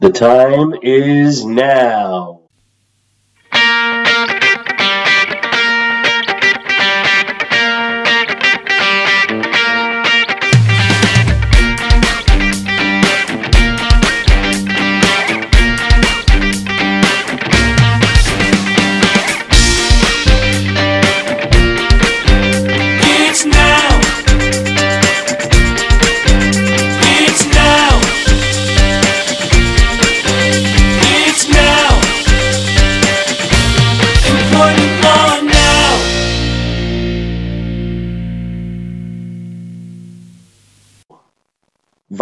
The time is now.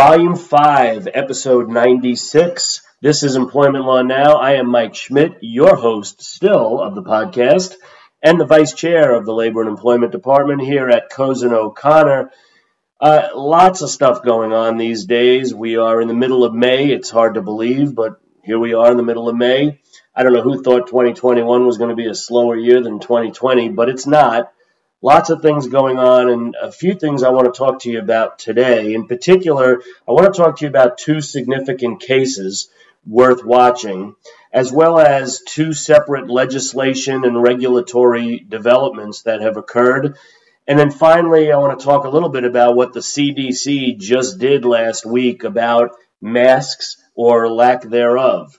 Volume 5, Episode 96. This is Employment Law Now. I am Mike Schmidt, your host still of the podcast, and the Vice Chair of the Labor and Employment Department here at Cozen O'Connor. Uh, lots of stuff going on these days. We are in the middle of May. It's hard to believe, but here we are in the middle of May. I don't know who thought 2021 was going to be a slower year than 2020, but it's not. Lots of things going on, and a few things I want to talk to you about today. In particular, I want to talk to you about two significant cases worth watching, as well as two separate legislation and regulatory developments that have occurred. And then finally, I want to talk a little bit about what the CDC just did last week about masks or lack thereof.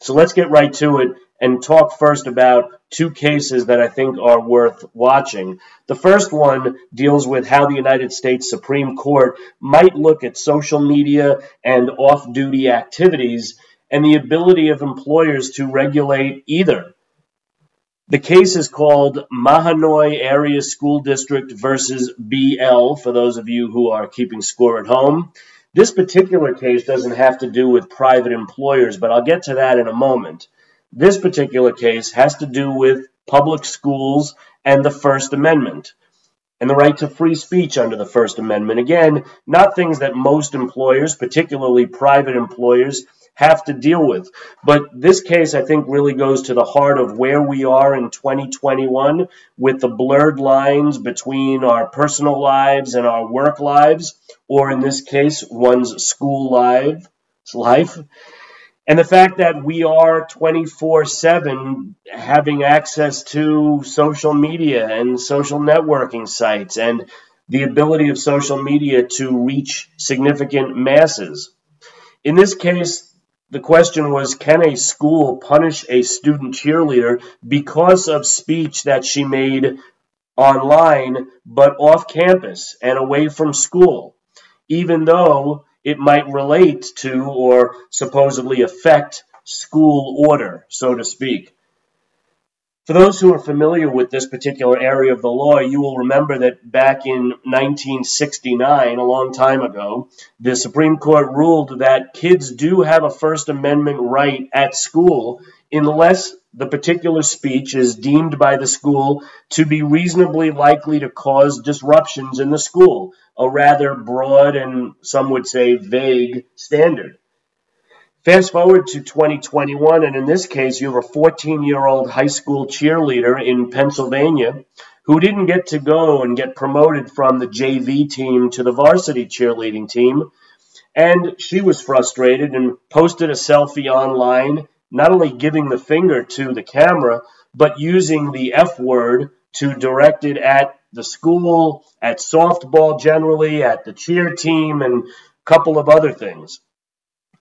So let's get right to it and talk first about two cases that I think are worth watching. The first one deals with how the United States Supreme Court might look at social media and off duty activities and the ability of employers to regulate either. The case is called Mahanoy Area School District versus BL, for those of you who are keeping score at home. This particular case doesn't have to do with private employers, but I'll get to that in a moment. This particular case has to do with public schools and the First Amendment and the right to free speech under the First Amendment. Again, not things that most employers, particularly private employers, have to deal with. But this case, I think, really goes to the heart of where we are in 2021 with the blurred lines between our personal lives and our work lives, or in this case, one's school life. Life. And the fact that we are 24 7 having access to social media and social networking sites and the ability of social media to reach significant masses. In this case, the question was Can a school punish a student cheerleader because of speech that she made online but off campus and away from school, even though it might relate to or supposedly affect school order, so to speak. For those who are familiar with this particular area of the law, you will remember that back in 1969, a long time ago, the Supreme Court ruled that kids do have a First Amendment right at school unless the particular speech is deemed by the school to be reasonably likely to cause disruptions in the school, a rather broad and some would say vague standard. Fast forward to 2021, and in this case, you have a 14 year old high school cheerleader in Pennsylvania who didn't get to go and get promoted from the JV team to the varsity cheerleading team. And she was frustrated and posted a selfie online, not only giving the finger to the camera, but using the F word to direct it at the school, at softball generally, at the cheer team, and a couple of other things.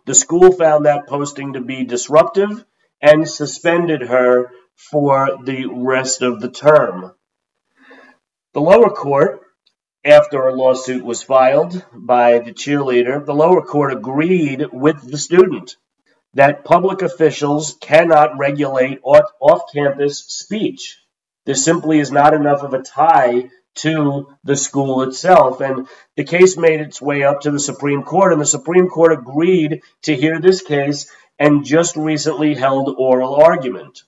The school found that posting to be disruptive and suspended her for the rest of the term. The lower court, after a lawsuit was filed by the cheerleader, the lower court agreed with the student that public officials cannot regulate off campus speech. There simply is not enough of a tie to the school itself. And the case made its way up to the Supreme Court, and the Supreme Court agreed to hear this case and just recently held oral argument.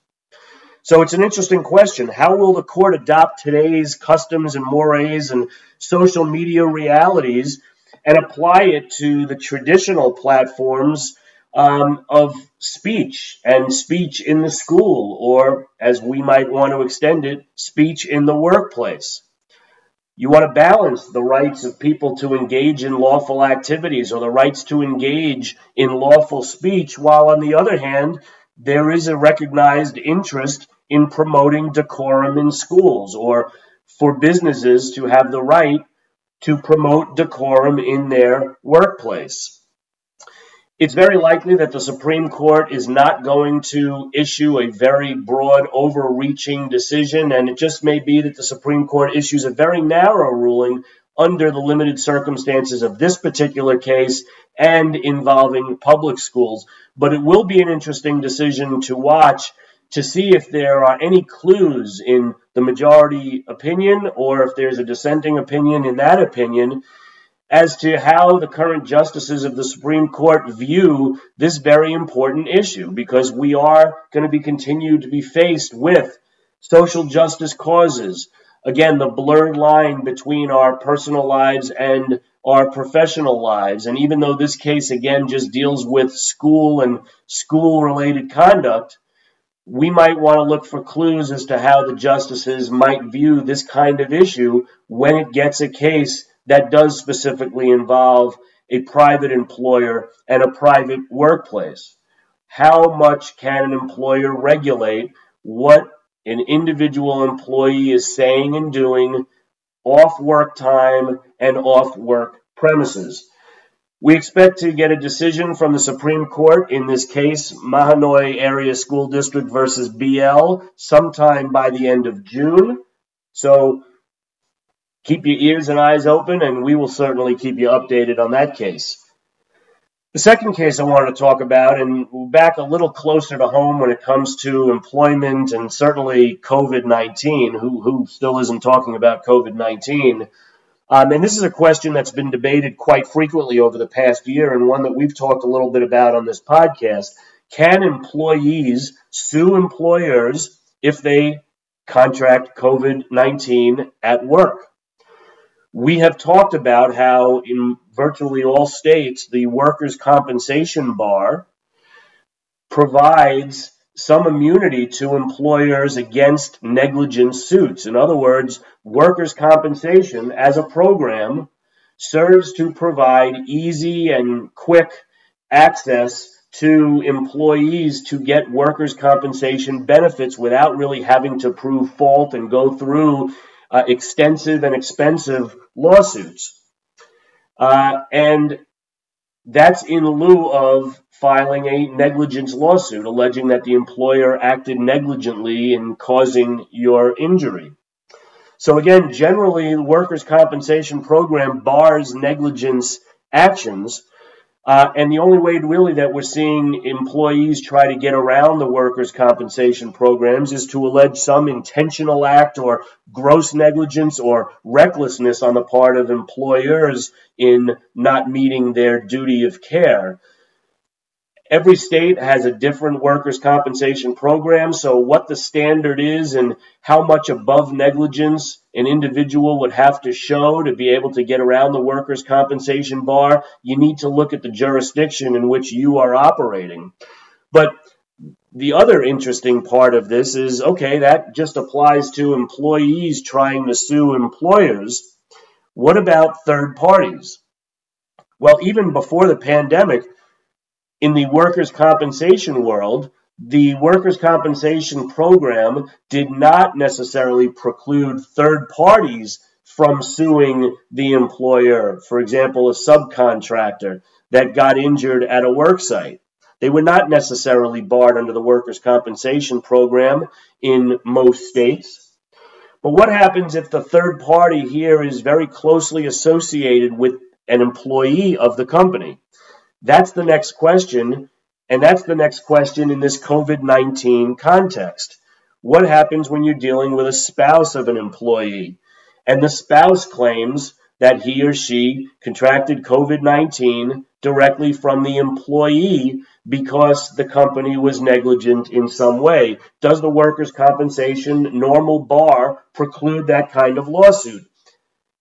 So it's an interesting question. How will the court adopt today's customs and mores and social media realities and apply it to the traditional platforms um, of speech and speech in the school, or as we might want to extend it, speech in the workplace? You want to balance the rights of people to engage in lawful activities or the rights to engage in lawful speech, while on the other hand, there is a recognized interest in promoting decorum in schools or for businesses to have the right to promote decorum in their workplace. It's very likely that the Supreme Court is not going to issue a very broad, overreaching decision, and it just may be that the Supreme Court issues a very narrow ruling under the limited circumstances of this particular case and involving public schools. But it will be an interesting decision to watch to see if there are any clues in the majority opinion or if there's a dissenting opinion in that opinion as to how the current justices of the Supreme Court view this very important issue because we are going to be continued to be faced with social justice causes. Again, the blurred line between our personal lives and our professional lives. And even though this case, again, just deals with school and school related conduct, we might want to look for clues as to how the justices might view this kind of issue when it gets a case that does specifically involve a private employer and a private workplace. How much can an employer regulate what an individual employee is saying and doing off work time and off work premises? We expect to get a decision from the Supreme Court in this case, Mahanoy Area School District versus BL, sometime by the end of June. So keep your ears and eyes open, and we will certainly keep you updated on that case. The second case I wanted to talk about, and back a little closer to home when it comes to employment and certainly COVID 19, who, who still isn't talking about COVID 19. Um, and this is a question that's been debated quite frequently over the past year, and one that we've talked a little bit about on this podcast. Can employees sue employers if they contract COVID 19 at work? We have talked about how in virtually all states, the workers' compensation bar provides some immunity to employers against negligent suits. In other words, workers' compensation as a program serves to provide easy and quick access to employees to get workers' compensation benefits without really having to prove fault and go through uh, extensive and expensive lawsuits. Uh, and that's in lieu of filing a negligence lawsuit alleging that the employer acted negligently in causing your injury. So again, generally, the workers' compensation program bars negligence actions, uh, and the only way really that we're seeing employees try to get around the workers' compensation programs is to allege some intentional act or gross negligence or recklessness on the part of employers in not meeting their duty of care. Every state has a different workers' compensation program, so what the standard is and how much above negligence an individual would have to show to be able to get around the workers' compensation bar, you need to look at the jurisdiction in which you are operating. But the other interesting part of this is okay, that just applies to employees trying to sue employers. What about third parties? Well, even before the pandemic, in the workers' compensation world, the workers' compensation program did not necessarily preclude third parties from suing the employer. For example, a subcontractor that got injured at a work site. They were not necessarily barred under the workers' compensation program in most states. But what happens if the third party here is very closely associated with an employee of the company? That's the next question. And that's the next question in this COVID 19 context. What happens when you're dealing with a spouse of an employee? And the spouse claims that he or she contracted COVID 19 directly from the employee because the company was negligent in some way. Does the workers' compensation normal bar preclude that kind of lawsuit?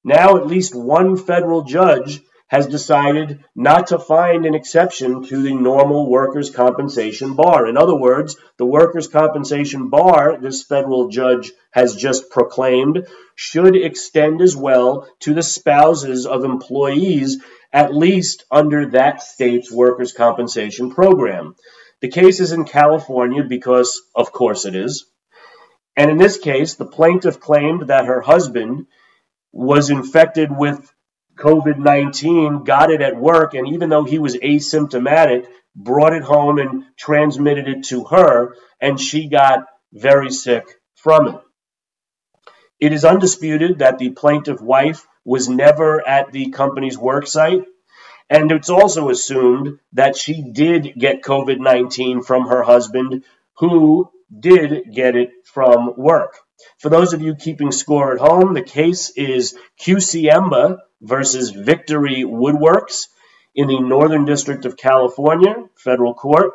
Now, at least one federal judge has decided not to find an exception to the normal workers' compensation bar. In other words, the workers' compensation bar, this federal judge has just proclaimed, should extend as well to the spouses of employees, at least under that state's workers' compensation program. The case is in California because, of course, it is. And in this case, the plaintiff claimed that her husband was infected with COVID 19, got it at work, and even though he was asymptomatic, brought it home and transmitted it to her, and she got very sick from it. It is undisputed that the plaintiff wife was never at the company's work site, and it's also assumed that she did get COVID 19 from her husband, who did get it from work. For those of you keeping score at home, the case is Kuciemba versus Victory Woodworks in the Northern District of California, federal court.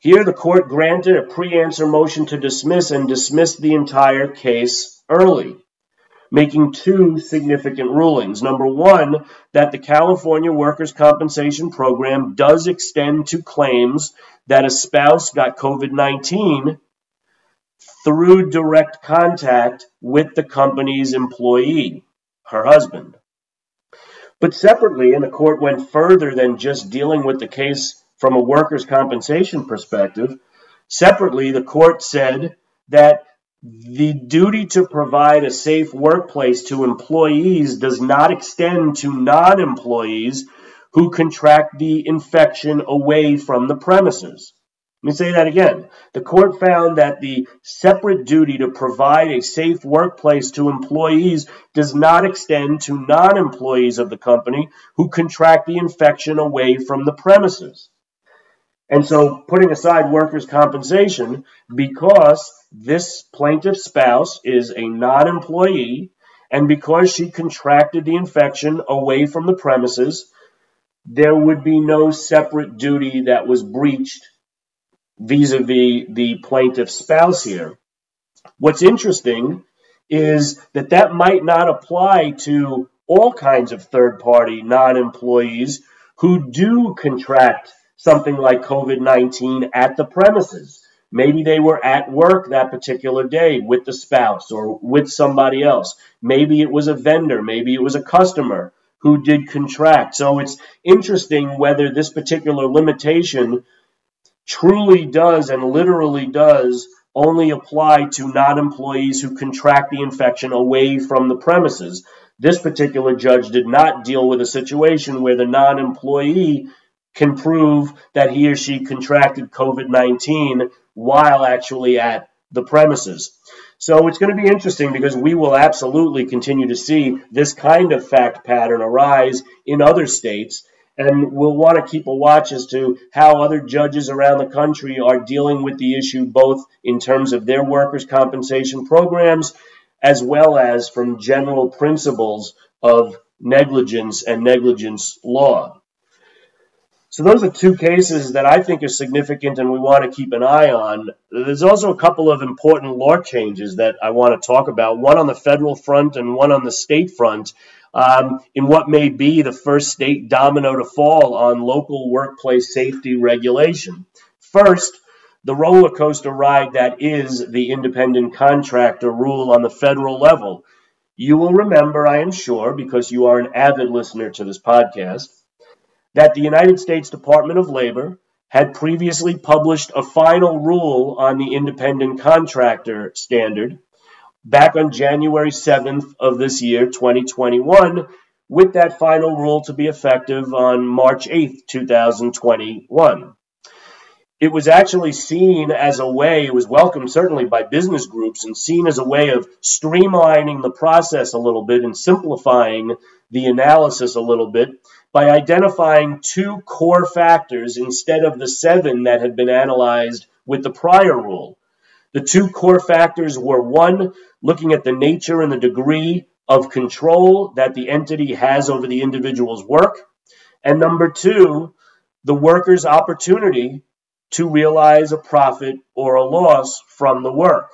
Here, the court granted a pre answer motion to dismiss and dismissed the entire case early, making two significant rulings. Number one, that the California Workers' Compensation Program does extend to claims that a spouse got COVID 19 through direct contact with the company's employee, her husband. But separately, and the court went further than just dealing with the case from a workers' compensation perspective. Separately, the court said that the duty to provide a safe workplace to employees does not extend to non employees who contract the infection away from the premises. Let me say that again. The court found that the separate duty to provide a safe workplace to employees does not extend to non employees of the company who contract the infection away from the premises. And so, putting aside workers' compensation, because this plaintiff's spouse is a non employee, and because she contracted the infection away from the premises, there would be no separate duty that was breached vis-a-vis the plaintiff's spouse here. What's interesting is that that might not apply to all kinds of third-party non-employees who do contract something like COVID-19 at the premises. Maybe they were at work that particular day with the spouse or with somebody else. Maybe it was a vendor. Maybe it was a customer who did contract. So it's interesting whether this particular limitation truly does and literally does only apply to non employees who contract the infection away from the premises. This particular judge did not deal with a situation where the non employee can prove that he or she contracted COVID 19 while actually at the premises. So it's going to be interesting because we will absolutely continue to see this kind of fact pattern arise in other states and we'll want to keep a watch as to how other judges around the country are dealing with the issue, both in terms of their workers' compensation programs as well as from general principles of negligence and negligence law. So those are two cases that I think are significant and we want to keep an eye on. There's also a couple of important law changes that I want to talk about, one on the federal front and one on the state front um, in what may be the first state domino to fall on local workplace safety regulation. First, the roller coaster ride that is the independent contractor rule on the federal level. You will remember, I am sure, because you are an avid listener to this podcast, that the United States Department of Labor had previously published a final rule on the independent contractor standard back on January 7th of this year, 2021, with that final rule to be effective on March 8th, 2021. It was actually seen as a way, it was welcomed certainly by business groups and seen as a way of streamlining the process a little bit and simplifying the analysis a little bit by identifying two core factors instead of the seven that had been analyzed with the prior rule. The two core factors were one, looking at the nature and the degree of control that the entity has over the individual's work. And number two, the worker's opportunity to realize a profit or a loss from the work.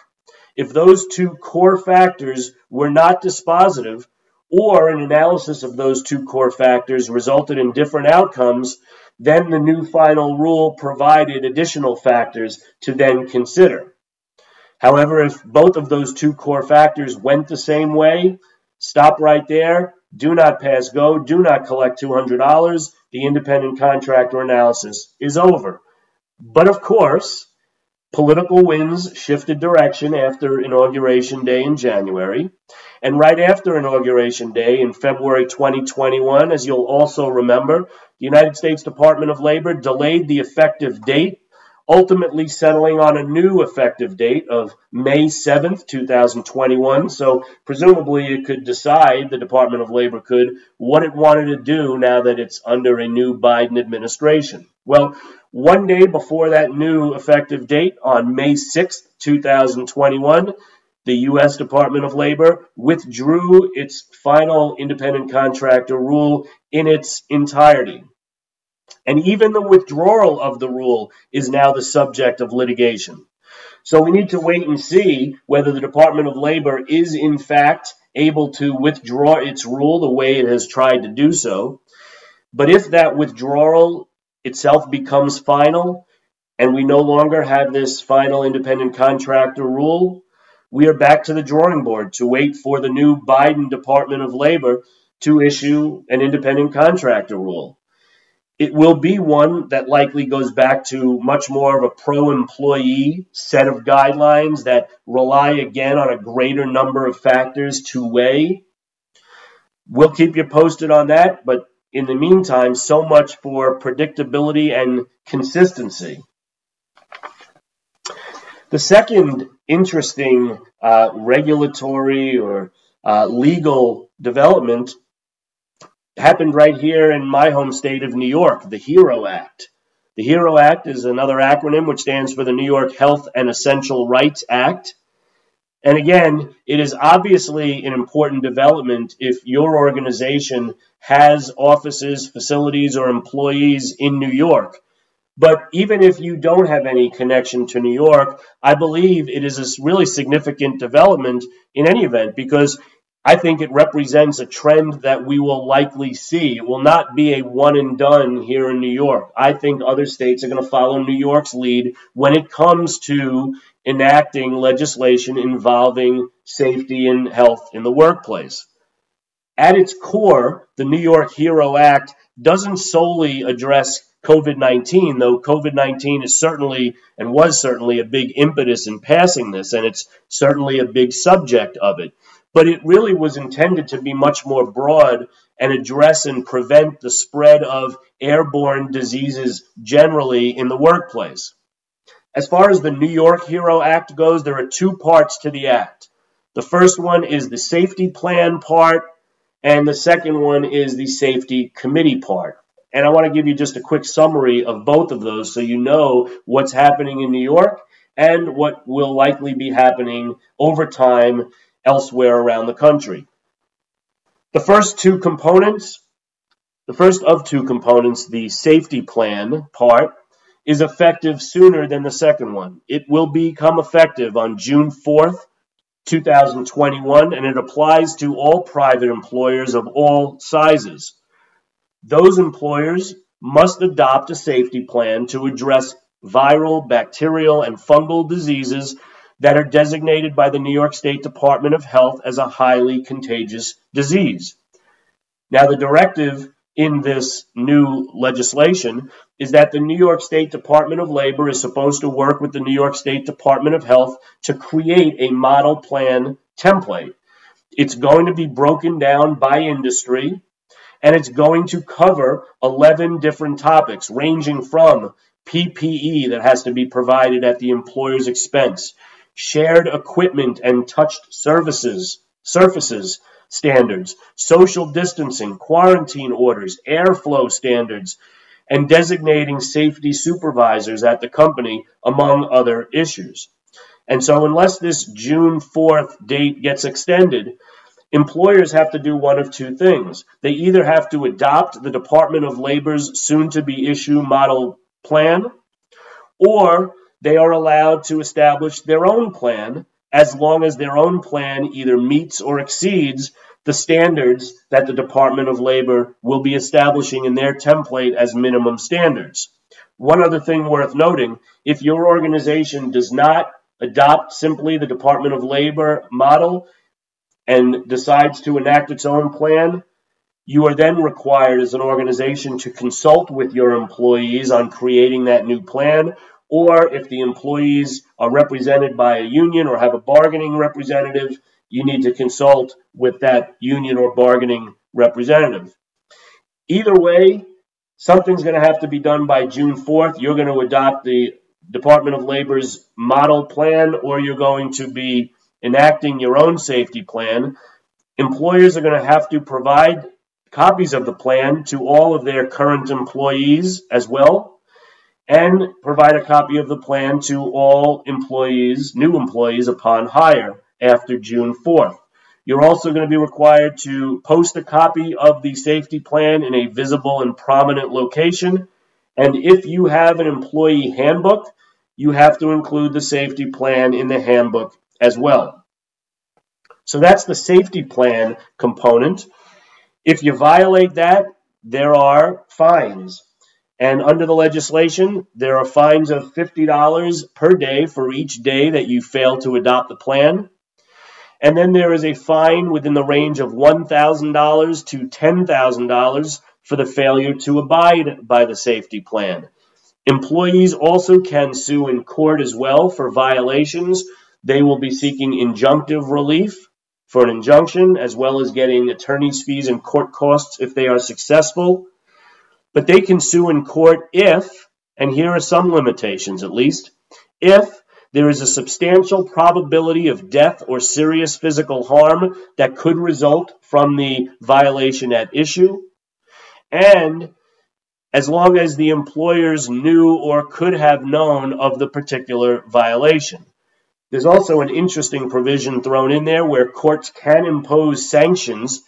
If those two core factors were not dispositive, or an analysis of those two core factors resulted in different outcomes, then the new final rule provided additional factors to then consider. However, if both of those two core factors went the same way, stop right there, do not pass go, do not collect $200, the independent contractor analysis is over. But of course, political winds shifted direction after Inauguration Day in January. And right after Inauguration Day in February 2021, as you'll also remember, the United States Department of Labor delayed the effective date ultimately settling on a new effective date of May 7th, 2021. So, presumably, it could decide, the Department of Labor could, what it wanted to do now that it's under a new Biden administration. Well, one day before that new effective date, on May 6th, 2021, the U.S. Department of Labor withdrew its final independent contractor rule in its entirety. And even the withdrawal of the rule is now the subject of litigation. So we need to wait and see whether the Department of Labor is in fact able to withdraw its rule the way it has tried to do so. But if that withdrawal itself becomes final and we no longer have this final independent contractor rule, we are back to the drawing board to wait for the new Biden Department of Labor to issue an independent contractor rule. It will be one that likely goes back to much more of a pro employee set of guidelines that rely again on a greater number of factors to weigh. We'll keep you posted on that, but in the meantime, so much for predictability and consistency. The second interesting uh, regulatory or uh, legal development happened right here in my home state of New York, the HERO Act. The HERO Act is another acronym which stands for the New York Health and Essential Rights Act. And again, it is obviously an important development if your organization has offices, facilities, or employees in New York. But even if you don't have any connection to New York, I believe it is a really significant development in any event because I think it represents a trend that we will likely see. It will not be a one and done here in New York. I think other states are going to follow New York's lead when it comes to enacting legislation involving safety and health in the workplace. At its core, the New York HERO Act doesn't solely address COVID 19, though COVID 19 is certainly and was certainly a big impetus in passing this, and it's certainly a big subject of it but it really was intended to be much more broad and address and prevent the spread of airborne diseases generally in the workplace. As far as the New York HERO Act goes, there are two parts to the act. The first one is the safety plan part, and the second one is the safety committee part. And I want to give you just a quick summary of both of those so you know what's happening in New York and what will likely be happening over time elsewhere around the country. The first two components, the first of two components, the safety plan part, is effective sooner than the second one. It will become effective on June 4th, 2021, and it applies to all private employers of all sizes. Those employers must adopt a safety plan to address viral, bacterial, and fungal diseases that are designated by the New York State Department of Health as a highly contagious disease. Now, the directive in this new legislation is that the New York State Department of Labor is supposed to work with the New York State Department of Health to create a model plan template. It's going to be broken down by industry and it's going to cover 11 different topics ranging from PPE that has to be provided at the employer's expense shared equipment and touched services surfaces standards, social distancing, quarantine orders, airflow standards, and designating safety supervisors at the company, among other issues. And so, unless this June 4th date gets extended, employers have to do one of two things. They either have to adopt the Department of Labor's soon to be issue model plan, or they are allowed to establish their own plan as long as their own plan either meets or exceeds the standards that the Department of Labor will be establishing in their template as minimum standards. One other thing worth noting if your organization does not adopt simply the Department of Labor model and decides to enact its own plan, you are then required as an organization to consult with your employees on creating that new plan, or if the employees are represented by a union or have a bargaining representative, you need to consult with that union or bargaining representative. Either way, something's going to have to be done by June 4th. You're going to adopt the Department of Labor's model plan, or you're going to be enacting your own safety plan. Employers are going to have to provide copies of the plan to all of their current employees as well, and provide a copy of the plan to all employees, new employees upon hire after June 4th. You're also going to be required to post a copy of the safety plan in a visible and prominent location. And if you have an employee handbook, you have to include the safety plan in the handbook as well. So that's the safety plan component. If you violate that, there are fines. And under the legislation, there are fines of $50 per day for each day that you fail to adopt the plan. And then there is a fine within the range of $1,000 to $10,000 for the failure to abide by the safety plan. Employees also can sue in court as well for violations. They will be seeking injunctive relief for an injunction, as well as getting attorney's fees and court costs if they are successful. But they can sue in court if, and here are some limitations at least, if there is a substantial probability of death or serious physical harm that could result from the violation at issue, and as long as the employers knew or could have known of the particular violation. There's also an interesting provision thrown in there where courts can impose sanctions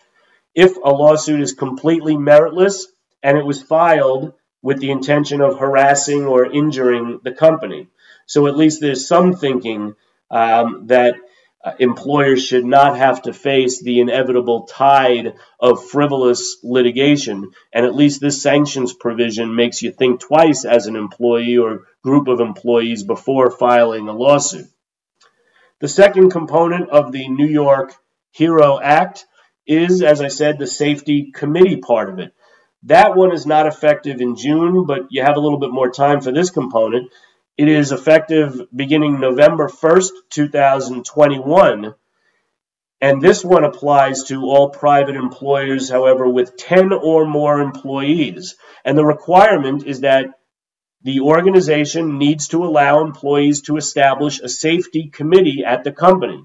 if a lawsuit is completely meritless and it was filed with the intention of harassing or injuring the company. So at least there's some thinking um, that uh, employers should not have to face the inevitable tide of frivolous litigation. And at least this sanctions provision makes you think twice as an employee or group of employees before filing a lawsuit. The second component of the New York HERO Act is, as I said, the safety committee part of it. That one is not effective in June, but you have a little bit more time for this component. It is effective beginning November 1st, 2021. And this one applies to all private employers, however, with 10 or more employees. And the requirement is that the organization needs to allow employees to establish a safety committee at the company.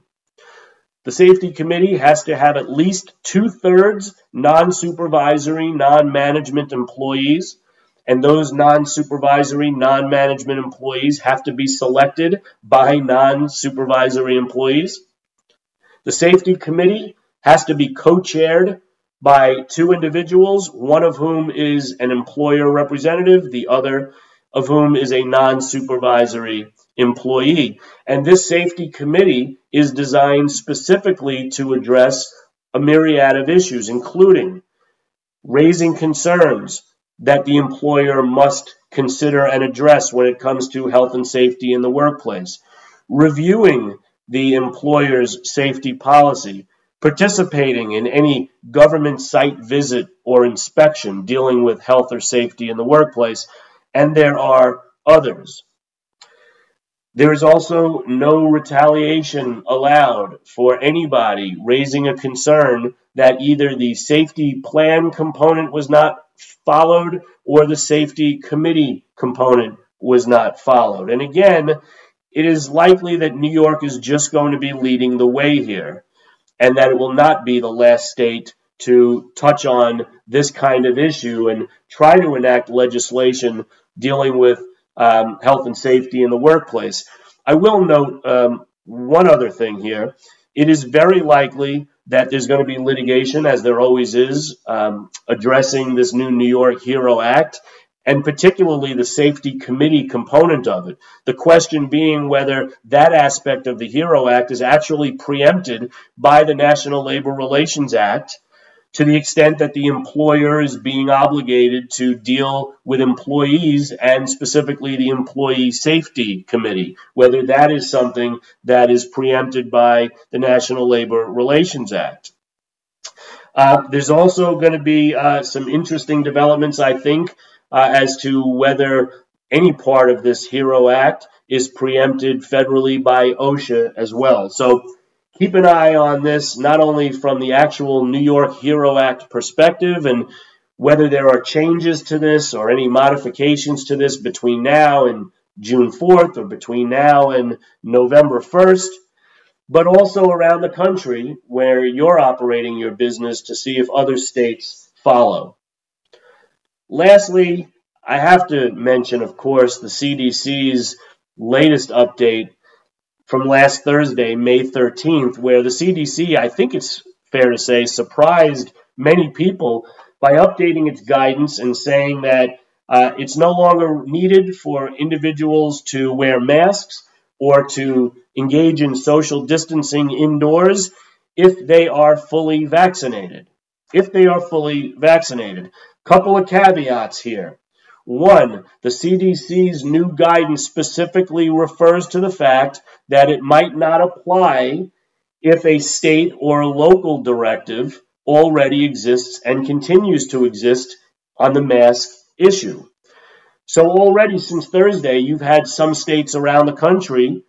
The safety committee has to have at least two thirds non supervisory, non management employees, and those non supervisory, non management employees have to be selected by non supervisory employees. The safety committee has to be co chaired by two individuals, one of whom is an employer representative, the other of whom is a non supervisory employee. And this safety committee is designed specifically to address a myriad of issues, including raising concerns that the employer must consider and address when it comes to health and safety in the workplace, reviewing the employer's safety policy, participating in any government site visit or inspection dealing with health or safety in the workplace, and there are others. There is also no retaliation allowed for anybody raising a concern that either the safety plan component was not followed or the safety committee component was not followed. And again, it is likely that New York is just going to be leading the way here and that it will not be the last state to touch on this kind of issue and try to enact legislation dealing with um, health and safety in the workplace. I will note um, one other thing here. It is very likely that there's going to be litigation, as there always is, um, addressing this new New York HERO Act. and particularly the safety committee component of it. The question being whether that aspect of the HERO Act is actually preempted by the National Labor Relations Act to the extent that the employer is being obligated to deal with employees and specifically the Employee Safety Committee, whether that is something that is preempted by the National Labor Relations Act. Uh, there's also going to be uh, some interesting developments, I think, uh, as to whether any part of this HERO Act is preempted federally by OSHA as well. So keep an eye on this, not only from the actual New York HERO Act perspective and whether there are changes to this or any modifications to this between now and June 4th or between now and November 1st, but also around the country where you're operating your business to see if other states follow. Lastly, I have to mention, of course, the CDC's latest update from last Thursday, May 13th, where the CDC, I think it's fair to say, surprised many people by updating its guidance and saying that uh, it's no longer needed for individuals to wear masks or to engage in social distancing indoors if they are fully vaccinated. If they are fully vaccinated. Couple of caveats here. One, the CDC's new guidance specifically refers to the fact that it might not apply if a state or local directive already exists and continues to exist on the mask issue. So, already since Thursday, you've had some states around the country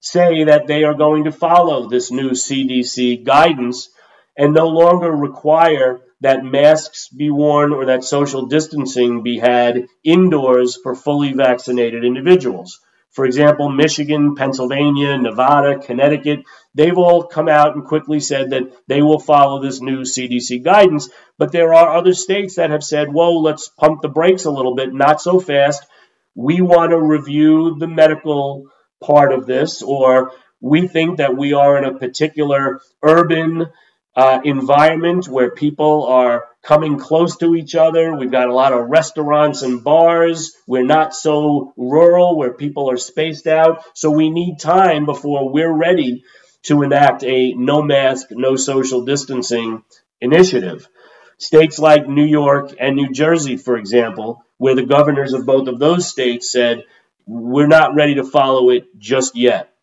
say that they are going to follow this new CDC guidance and no longer require that masks be worn or that social distancing be had indoors for fully vaccinated individuals. For example, Michigan, Pennsylvania, Nevada, Connecticut, they've all come out and quickly said that they will follow this new CDC guidance. But there are other states that have said, whoa, let's pump the brakes a little bit, not so fast. We want to review the medical part of this, or we think that we are in a particular urban uh, environment where people are coming close to each other. We've got a lot of restaurants and bars. We're not so rural where people are spaced out. So we need time before we're ready to enact a no mask, no social distancing initiative. States like New York and New Jersey, for example, where the governors of both of those states said, we're not ready to follow it just yet.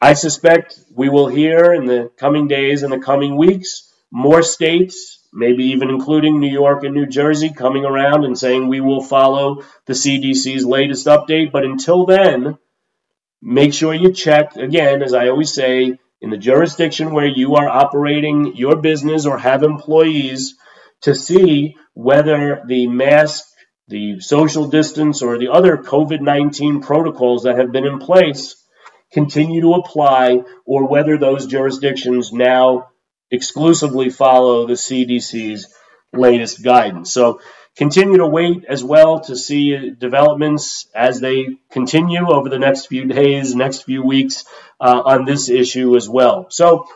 I suspect we will hear in the coming days and the coming weeks more states, maybe even including New York and New Jersey, coming around and saying we will follow the CDC's latest update. But until then, make sure you check, again, as I always say, in the jurisdiction where you are operating your business or have employees to see whether the mask, the social distance, or the other COVID 19 protocols that have been in place continue to apply or whether those jurisdictions now exclusively follow the CDC's latest guidance. So continue to wait as well to see developments as they continue over the next few days, next few weeks uh, on this issue as well. So,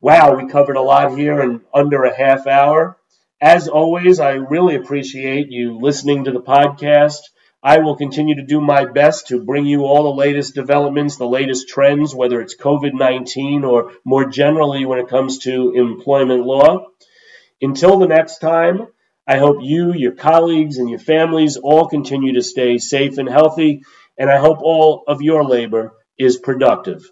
wow, we covered a lot here in under a half hour. As always, I really appreciate you listening to the podcast. I will continue to do my best to bring you all the latest developments, the latest trends, whether it's COVID 19 or more generally when it comes to employment law. Until the next time, I hope you, your colleagues, and your families all continue to stay safe and healthy, and I hope all of your labor is productive.